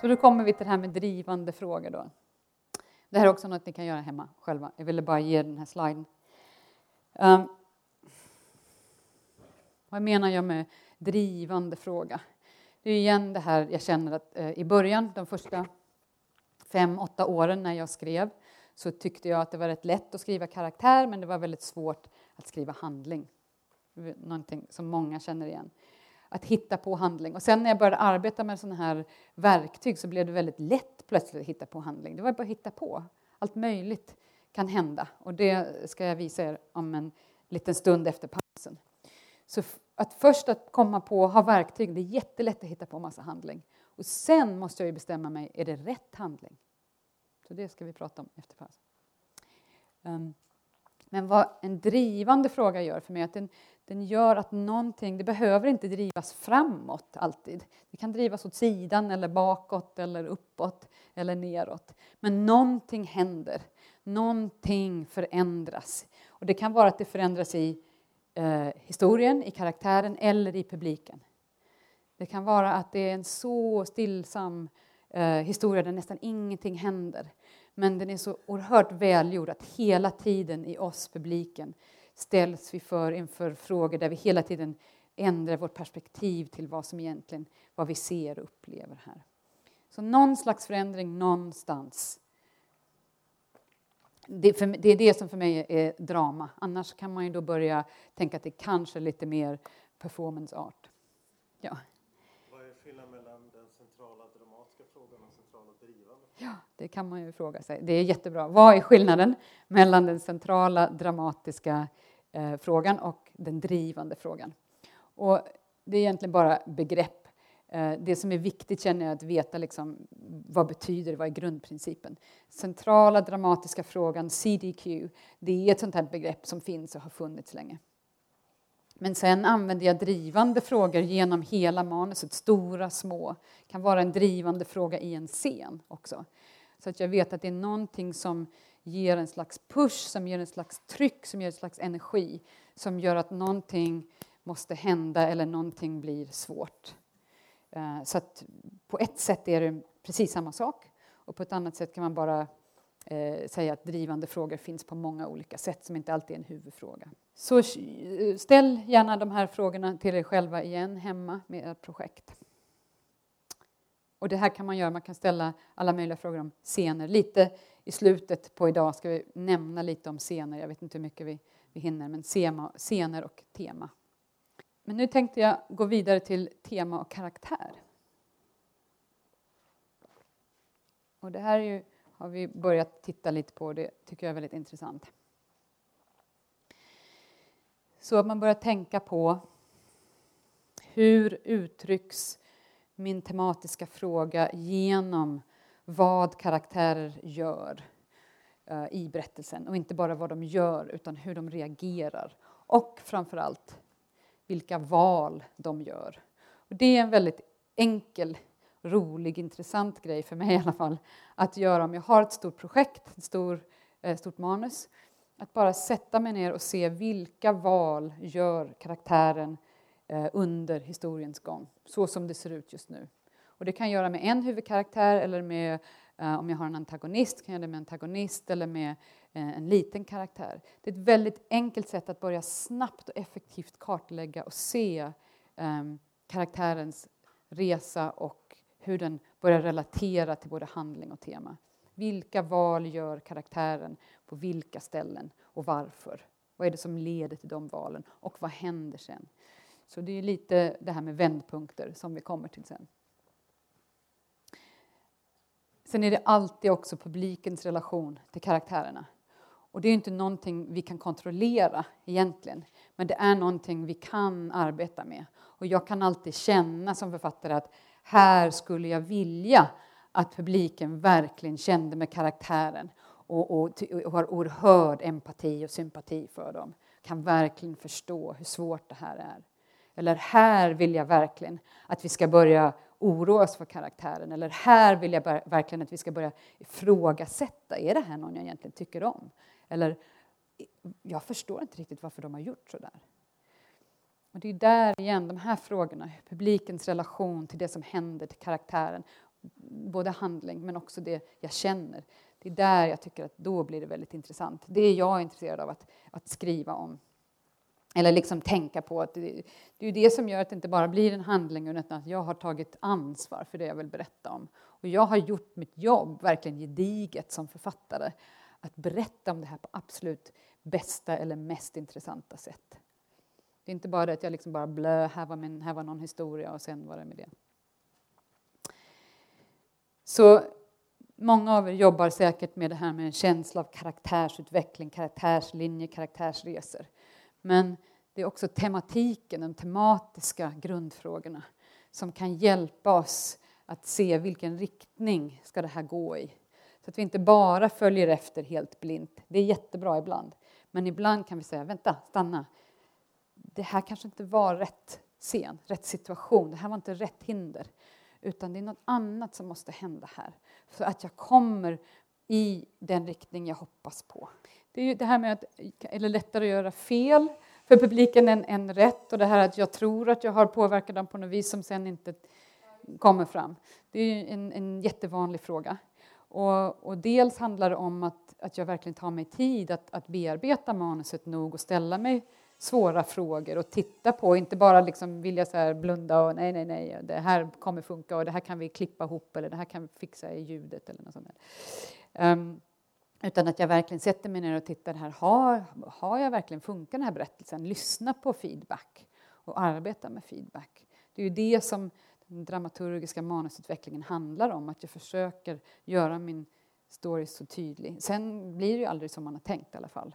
Så då kommer vi till det här med drivande frågor. Då. Det här är också något ni kan göra hemma själva. Jag ville bara ge den här sliden. Um, vad menar jag med drivande fråga? Det är igen det här jag känner att eh, i början, de första fem, åtta åren när jag skrev så tyckte jag att det var rätt lätt att skriva karaktär men det var väldigt svårt att skriva handling. Någonting som många känner igen. Att hitta på handling. Och sen när jag började arbeta med sådana här verktyg så blev det väldigt lätt plötsligt att hitta på handling. Det var bara att hitta på. Allt möjligt kan hända och det ska jag visa er om en liten stund efter pausen. Så att först att komma på, ha verktyg, det är jättelätt att hitta på massa handling. Och sen måste jag ju bestämma mig, är det rätt handling? Så det ska vi prata om efter pausen. Um, men vad en drivande fråga gör för mig, att den, den gör att någonting, det behöver inte drivas framåt alltid. Det kan drivas åt sidan eller bakåt eller uppåt eller neråt. Men någonting händer, någonting förändras. Och det kan vara att det förändras i eh, historien, i karaktären eller i publiken. Det kan vara att det är en så stillsam eh, historia där nästan ingenting händer. Men den är så oerhört välgjord att hela tiden i oss, publiken, ställs vi för inför frågor där vi hela tiden ändrar vårt perspektiv till vad som egentligen vad vi ser och upplever här. Så någon slags förändring någonstans. Det, för, det är det som för mig är drama. Annars kan man ju då börja tänka att det kanske är lite mer performance art. Ja. Vad är skillnaden mellan den centrala dramatiska frågan och centrala drivande? Ja, det kan man ju fråga sig. Det är jättebra. Vad är skillnaden mellan den centrala dramatiska eh, frågan och den drivande frågan? Och det är egentligen bara begrepp. Eh, det som är viktigt känner jag att veta liksom, vad betyder vad är grundprincipen. Centrala dramatiska frågan, CDQ, det är ett sånt här begrepp som finns och har funnits länge. Men sen använder jag drivande frågor genom hela manuset, stora, små. Det kan vara en drivande fråga i en scen också. Så att jag vet att det är någonting som ger en slags push, som ger en slags tryck, som ger en slags energi som gör att någonting måste hända eller någonting blir svårt. Eh, så att på ett sätt är det precis samma sak och på ett annat sätt kan man bara eh, säga att drivande frågor finns på många olika sätt som inte alltid är en huvudfråga. Så eh, ställ gärna de här frågorna till er själva igen hemma med ert projekt. Och det här kan man göra, man kan ställa alla möjliga frågor om scener. Lite i slutet på idag ska vi nämna lite om scener, jag vet inte hur mycket vi, vi hinner, men sema, scener och tema. Men nu tänkte jag gå vidare till tema och karaktär. Och det här ju, har vi börjat titta lite på, det tycker jag är väldigt intressant. Så att man börjar tänka på hur uttrycks min tematiska fråga genom vad karaktärer gör eh, i berättelsen. Och inte bara vad de gör, utan hur de reagerar. Och framförallt vilka val de gör. Och det är en väldigt enkel, rolig, intressant grej för mig i alla fall att göra om jag har ett stort projekt, ett stor, eh, stort manus. Att bara sätta mig ner och se vilka val gör karaktären eh, under historiens gång, så som det ser ut just nu. Och det kan jag göra med en huvudkaraktär eller med, eh, om jag har en antagonist, kan jag göra det med en antagonist eller med eh, en liten karaktär. Det är ett väldigt enkelt sätt att börja snabbt och effektivt kartlägga och se ehm, karaktärens resa och hur den börjar relatera till både handling och tema. Vilka val gör karaktären på vilka ställen och varför? Vad är det som leder till de valen och vad händer sen? Så det är lite det här med vändpunkter som vi kommer till sen. Sen är det alltid också publikens relation till karaktärerna. Och det är inte någonting vi kan kontrollera egentligen, men det är någonting vi kan arbeta med. Och jag kan alltid känna som författare att här skulle jag vilja att publiken verkligen kände med karaktären och, och, och har oerhörd empati och sympati för dem. Kan verkligen förstå hur svårt det här är. Eller här vill jag verkligen att vi ska börja oroa oss för karaktären. Eller här vill jag verkligen att vi ska börja ifrågasätta. Är det här någon jag egentligen tycker om? Eller jag förstår inte riktigt varför de har gjort så där. Och det är där igen, de här frågorna, publikens relation till det som händer, till karaktären. både handling men också det jag känner. Det är där jag tycker att då blir det väldigt intressant. Det är jag intresserad av att, att skriva om. Eller liksom tänka på att det, det är det som gör att det inte bara blir en handling utan att jag har tagit ansvar för det jag vill berätta om. Och jag har gjort mitt jobb verkligen gediget som författare. Att berätta om det här på absolut bästa eller mest intressanta sätt. Det är inte bara det att jag liksom bara blö, här var, min, här var någon historia och sen var det med det. Så många av er jobbar säkert med det här med en känsla av karaktärsutveckling, karaktärslinje, karaktärsresor. Men det är också tematiken, de tematiska grundfrågorna som kan hjälpa oss att se vilken riktning ska det här gå i. Så att vi inte bara följer efter helt blint. Det är jättebra ibland. Men ibland kan vi säga, vänta, stanna. Det här kanske inte var rätt scen, rätt situation. Det här var inte rätt hinder. Utan det är något annat som måste hända här. Så att jag kommer i den riktning jag hoppas på. Det är ju det här med att det är lättare att göra fel för publiken än, än rätt och det här att jag tror att jag har påverkat dem på något vis som sen inte kommer fram. Det är en, en jättevanlig fråga. Och, och, dels handlar det om att, att jag verkligen tar mig tid att, att bearbeta manuset nog och ställa mig svåra frågor att titta på, inte bara liksom vilja så här blunda och nej, nej, nej, det här kommer funka och det här kan vi klippa ihop eller det här kan vi fixa i ljudet eller något sånt där. Um, utan att jag verkligen sätter mig ner och tittar här, har, har jag verkligen funkat den här berättelsen? Lyssna på feedback och arbeta med feedback. Det är ju det som den dramaturgiska manusutvecklingen handlar om, att jag försöker göra min story så tydlig. Sen blir det ju aldrig som man har tänkt i alla fall.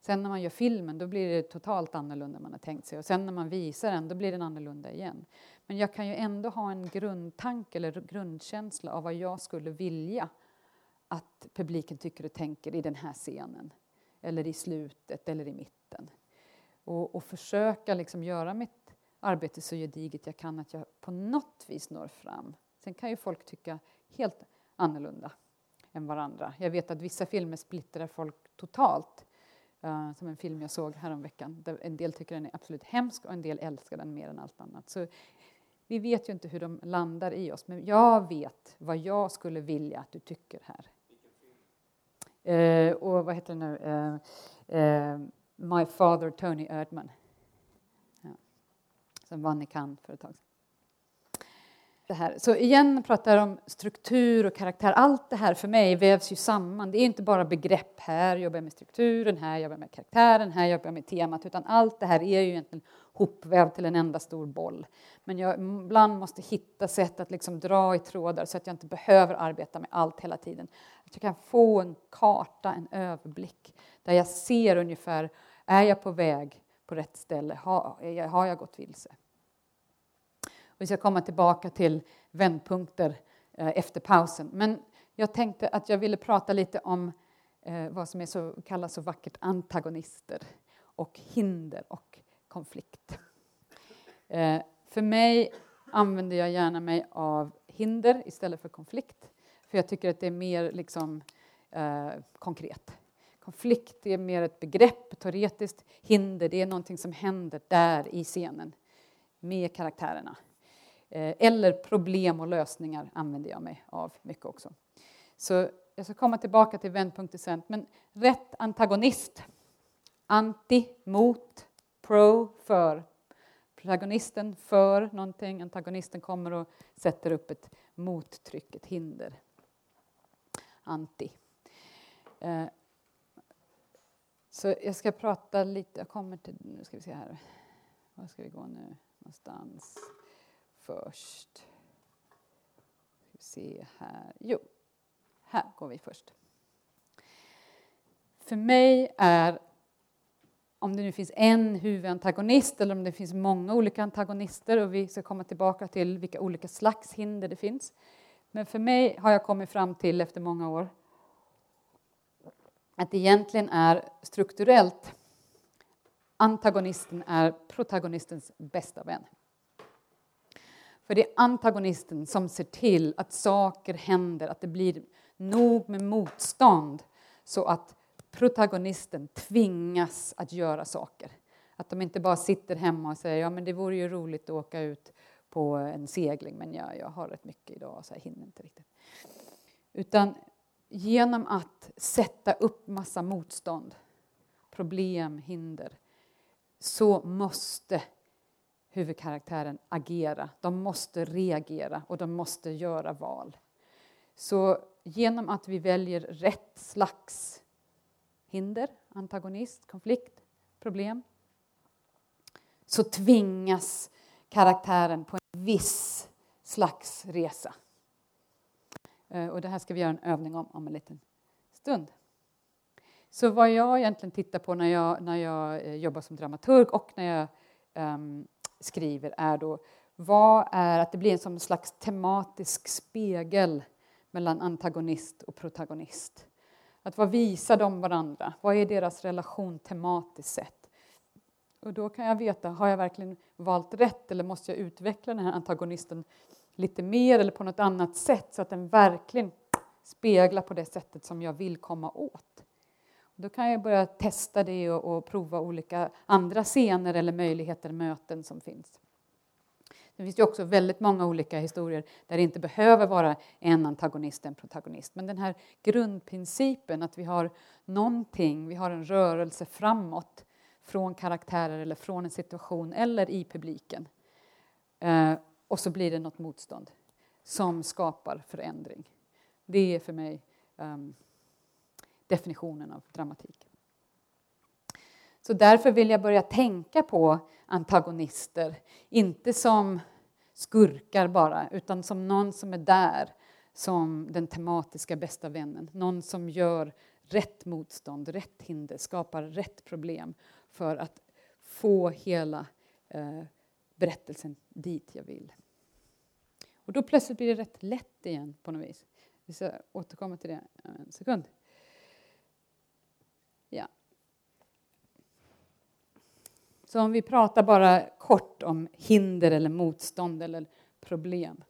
Sen när man gör filmen då blir det totalt annorlunda än man har tänkt sig och sen när man visar den då blir den annorlunda igen. Men jag kan ju ändå ha en grundtanke eller grundkänsla av vad jag skulle vilja att publiken tycker och tänker i den här scenen eller i slutet eller i mitten. Och, och försöka liksom göra mitt arbete så gediget jag kan att jag på något vis når fram. Sen kan ju folk tycka helt annorlunda än varandra. Jag vet att vissa filmer splittrar folk totalt. Uh, som en film jag såg häromveckan. Där en del tycker den är absolut hemsk och en del älskar den mer än allt annat. Så vi vet ju inte hur de landar i oss, men jag vet vad jag skulle vilja att du tycker här. Uh, och vad heter den nu? Uh, My Father Tony Erdman. Ja. Som vann i Cannes för ett tag sedan det här. Så igen pratar jag om struktur och karaktär. Allt det här för mig vävs ju samman. Det är inte bara begrepp. Här jobbar jag med strukturen, här jobbar jag med karaktären, här jobbar jag med temat. Utan allt det här är ju egentligen hopvävt till en enda stor boll. Men jag ibland måste hitta sätt att liksom dra i trådar så att jag inte behöver arbeta med allt hela tiden. Att jag kan få en karta, en överblick där jag ser ungefär, är jag på väg på rätt ställe? Har, har jag gått vilse? Vi ska komma tillbaka till vändpunkter eh, efter pausen. Men jag tänkte att jag ville prata lite om eh, vad som är så, kallas så vackert antagonister och hinder och konflikt. Eh, för mig använder jag gärna mig av hinder istället för konflikt. För jag tycker att det är mer liksom, eh, konkret. Konflikt är mer ett begrepp, teoretiskt. Hinder det är någonting som händer där i scenen med karaktärerna. Eh, eller problem och lösningar använder jag mig av mycket också. Så jag ska komma tillbaka till vändpunkter sen. Men rätt antagonist. Anti, mot, pro, för. Protagonisten för någonting, antagonisten kommer och sätter upp ett mottryck, ett hinder. Anti. Eh, så jag ska prata lite, jag kommer till, nu ska vi se här, var ska vi gå nu någonstans? Först. Ska vi se här. Jo, här går vi först. För mig är, om det nu finns en huvudantagonist eller om det finns många olika antagonister och vi ska komma tillbaka till vilka olika slags hinder det finns. Men för mig har jag kommit fram till efter många år att det egentligen är strukturellt antagonisten är protagonistens bästa vän. För det är antagonisten som ser till att saker händer, att det blir nog med motstånd så att protagonisten tvingas att göra saker. Att de inte bara sitter hemma och säger ja men det vore ju roligt att åka ut på en segling men jag, jag har rätt mycket idag så jag hinner inte riktigt. Utan genom att sätta upp massa motstånd, problem, hinder så måste huvudkaraktären agera. De måste reagera och de måste göra val. Så genom att vi väljer rätt slags hinder, antagonist, konflikt, problem så tvingas karaktären på en viss slags resa. Eh, och det här ska vi göra en övning om om en liten stund. Så vad jag egentligen tittar på när jag, när jag eh, jobbar som dramaturg och när jag um, skriver är då vad är att det blir en som slags tematisk spegel mellan antagonist och protagonist. Att vad visar de varandra? Vad är deras relation tematiskt sett? Och då kan jag veta, har jag verkligen valt rätt eller måste jag utveckla den här antagonisten lite mer eller på något annat sätt så att den verkligen speglar på det sättet som jag vill komma åt? Då kan jag börja testa det och, och prova olika andra scener eller möjligheter, möten som finns. Det finns ju också väldigt många olika historier där det inte behöver vara en antagonist, en protagonist. Men den här grundprincipen att vi har någonting, vi har en rörelse framåt från karaktärer eller från en situation eller i publiken. Eh, och så blir det något motstånd som skapar förändring. Det är för mig um, definitionen av dramatik. Så därför vill jag börja tänka på antagonister, inte som skurkar bara, utan som någon som är där som den tematiska bästa vännen. Någon som gör rätt motstånd, rätt hinder, skapar rätt problem för att få hela eh, berättelsen dit jag vill. Och då plötsligt blir det rätt lätt igen på något vis. Vi ska återkomma till det en sekund. Ja. Så om vi pratar bara kort om hinder eller motstånd eller problem.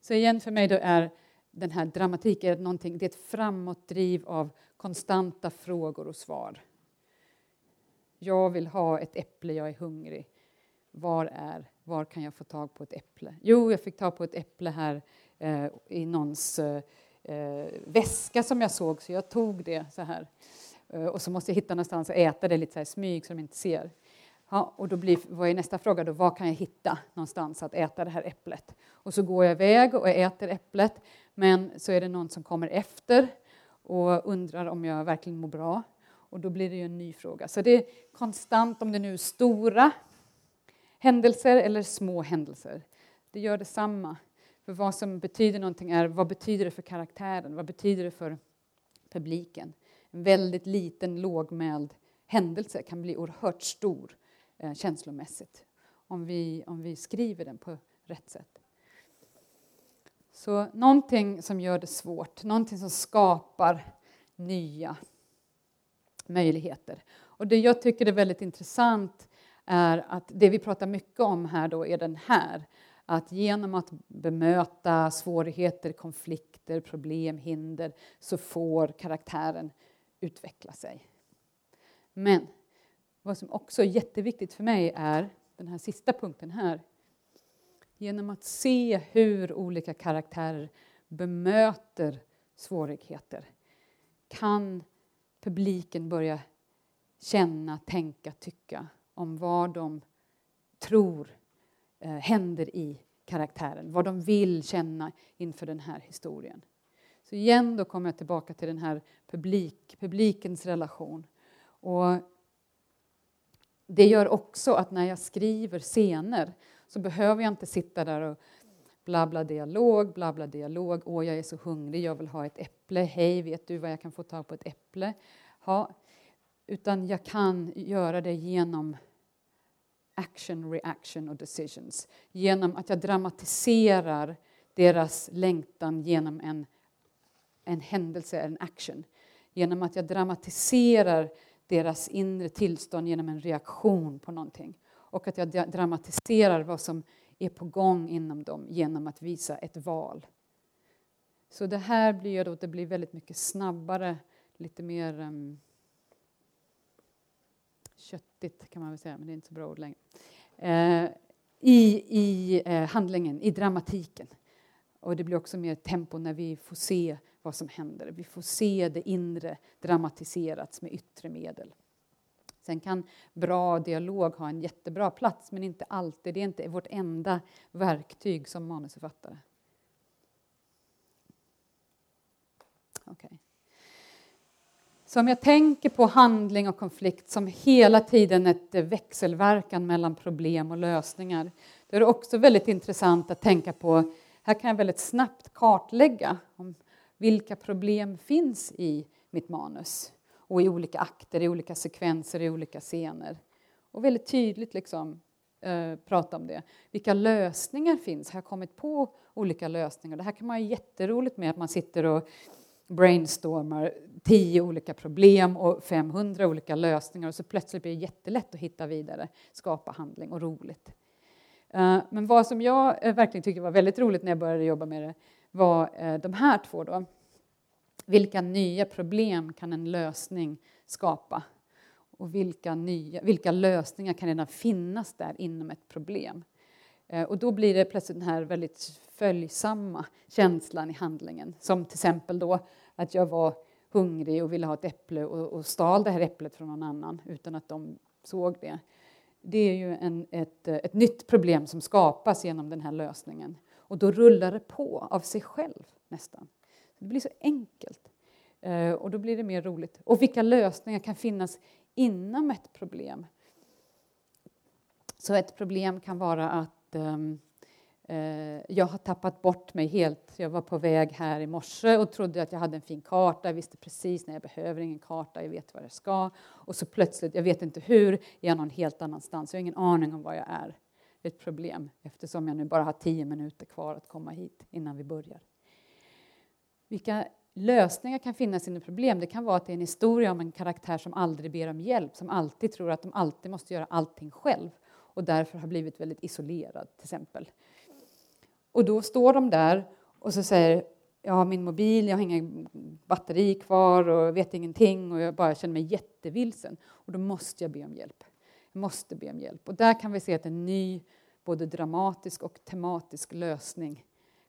Så igen för mig då är den här dramatiken någonting, det är ett framåtdriv av konstanta frågor och svar. Jag vill ha ett äpple, jag är hungrig. Var är, var kan jag få tag på ett äpple? Jo, jag fick tag på ett äpple här eh, i någons eh, eh väska som jag såg, så jag tog det så här. Eh, och så måste jag hitta någonstans att äta det lite så här smyg så de inte ser. Ja, och då blir, vad är nästa fråga då? Var kan jag hitta någonstans att äta det här äpplet? Och så går jag iväg och äter äpplet, men så är det någon som kommer efter och undrar om jag verkligen mår bra. Och då blir det ju en ny fråga. Så det är konstant, om det nu är stora händelser eller små händelser. Det gör detsamma. För vad som betyder någonting är vad betyder det för karaktären? Vad betyder det för publiken? En väldigt liten lågmäld händelse kan bli oerhört stor eh, känslomässigt om vi, om vi skriver den på rätt sätt. Så någonting som gör det svårt, någonting som skapar nya möjligheter. Och det jag tycker är väldigt intressant är att det vi pratar mycket om här då är den här. Att genom att bemöta svårigheter, konflikter, problem, hinder så får karaktären utveckla sig. Men vad som också är jätteviktigt för mig är den här sista punkten här. Genom att se hur olika karaktärer bemöter svårigheter kan publiken börja känna, tänka, tycka om vad de tror eh, händer i karaktären, vad de vill känna inför den här historien. Så igen då kommer jag tillbaka till den här publik, publikens relation. Och det gör också att när jag skriver scener så behöver jag inte sitta där och blabla dialog, blabla dialog, åh jag är så hungrig, jag vill ha ett äpple, hej vet du var jag kan få tag på ett äpple? Ha. utan jag kan göra det genom action, reaction och decisions. Genom att jag dramatiserar deras längtan genom en, en händelse, en action. Genom att jag dramatiserar deras inre tillstånd genom en reaktion på någonting. Och att jag dramatiserar vad som är på gång inom dem genom att visa ett val. Så det här blir då, det blir väldigt mycket snabbare, lite mer um, köttigt kan man väl säga, men det är inte så bra ord längre. Eh, i, i eh, handlingen, i dramatiken. Och det blir också mer tempo när vi får se vad som händer. Vi får se det inre dramatiserats med yttre medel. Sen kan bra dialog ha en jättebra plats, men inte alltid. Det är inte vårt enda verktyg som manusförfattare. Okay. Så om jag tänker på handling och konflikt som hela tiden ett växelverkan mellan problem och lösningar, då är det också väldigt intressant att tänka på, här kan jag väldigt snabbt kartlägga om vilka problem finns i mitt manus och i olika akter, i olika sekvenser, i olika scener. Och väldigt tydligt liksom, eh, prata om det. Vilka lösningar finns? Har jag kommit på olika lösningar? Det här kan man ha jätteroligt med, att man sitter och brainstormar tio olika problem och 500 olika lösningar och så plötsligt blir det jättelätt att hitta vidare, skapa handling och roligt. Eh, men vad som jag eh, verkligen tyckte var väldigt roligt när jag började jobba med det var eh, de här två. Då. Vilka nya problem kan en lösning skapa? Och vilka, nya, vilka lösningar kan redan finnas där inom ett problem? Eh, och då blir det plötsligt den här väldigt följsamma känslan i handlingen. Som till exempel då att jag var hungrig och ville ha ett äpple och, och stal det här äpplet från någon annan utan att de såg det. Det är ju en, ett, ett nytt problem som skapas genom den här lösningen. Och då rullar det på av sig själv nästan. Det blir så enkelt. Eh, och då blir det mer roligt. Och vilka lösningar kan finnas inom ett problem? Så ett problem kan vara att um, uh, jag har tappat bort mig helt. Jag var på väg här i morse och trodde att jag hade en fin karta. Jag visste precis när jag behöver ingen karta, jag vet var jag ska. Och så plötsligt, jag vet inte hur, är jag någon helt annanstans. Jag har ingen aning om var jag är. Det är ett problem eftersom jag nu bara har tio minuter kvar att komma hit innan vi börjar. Vilka lösningar kan finnas inom problem? Det kan vara att det är en historia om en karaktär som aldrig ber om hjälp, som alltid tror att de alltid måste göra allting själv och därför har blivit väldigt isolerad till exempel. Och då står de där och så säger jag har min mobil, jag har ingen batteri kvar och vet ingenting och jag bara känner mig jättevilsen. Och då måste jag be om hjälp. Måste be om hjälp. Och där kan vi se att en ny, både dramatisk och tematisk lösning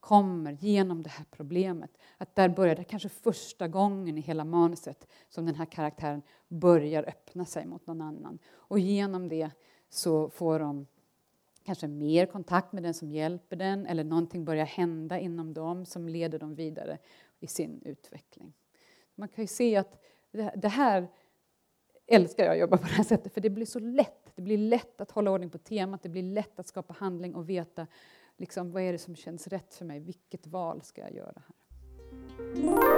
kommer genom det här problemet. Att där börjar det kanske första gången i hela manuset som den här karaktären börjar öppna sig mot någon annan. Och genom det så får de kanske mer kontakt med den som hjälper den eller någonting börjar hända inom dem som leder dem vidare i sin utveckling. Man kan ju se att det här älskar jag att jobba på det här sättet för det blir så lätt. Det blir lätt att hålla ordning på temat, det blir lätt att skapa handling och veta liksom, vad är det som känns rätt för mig, vilket val ska jag göra här?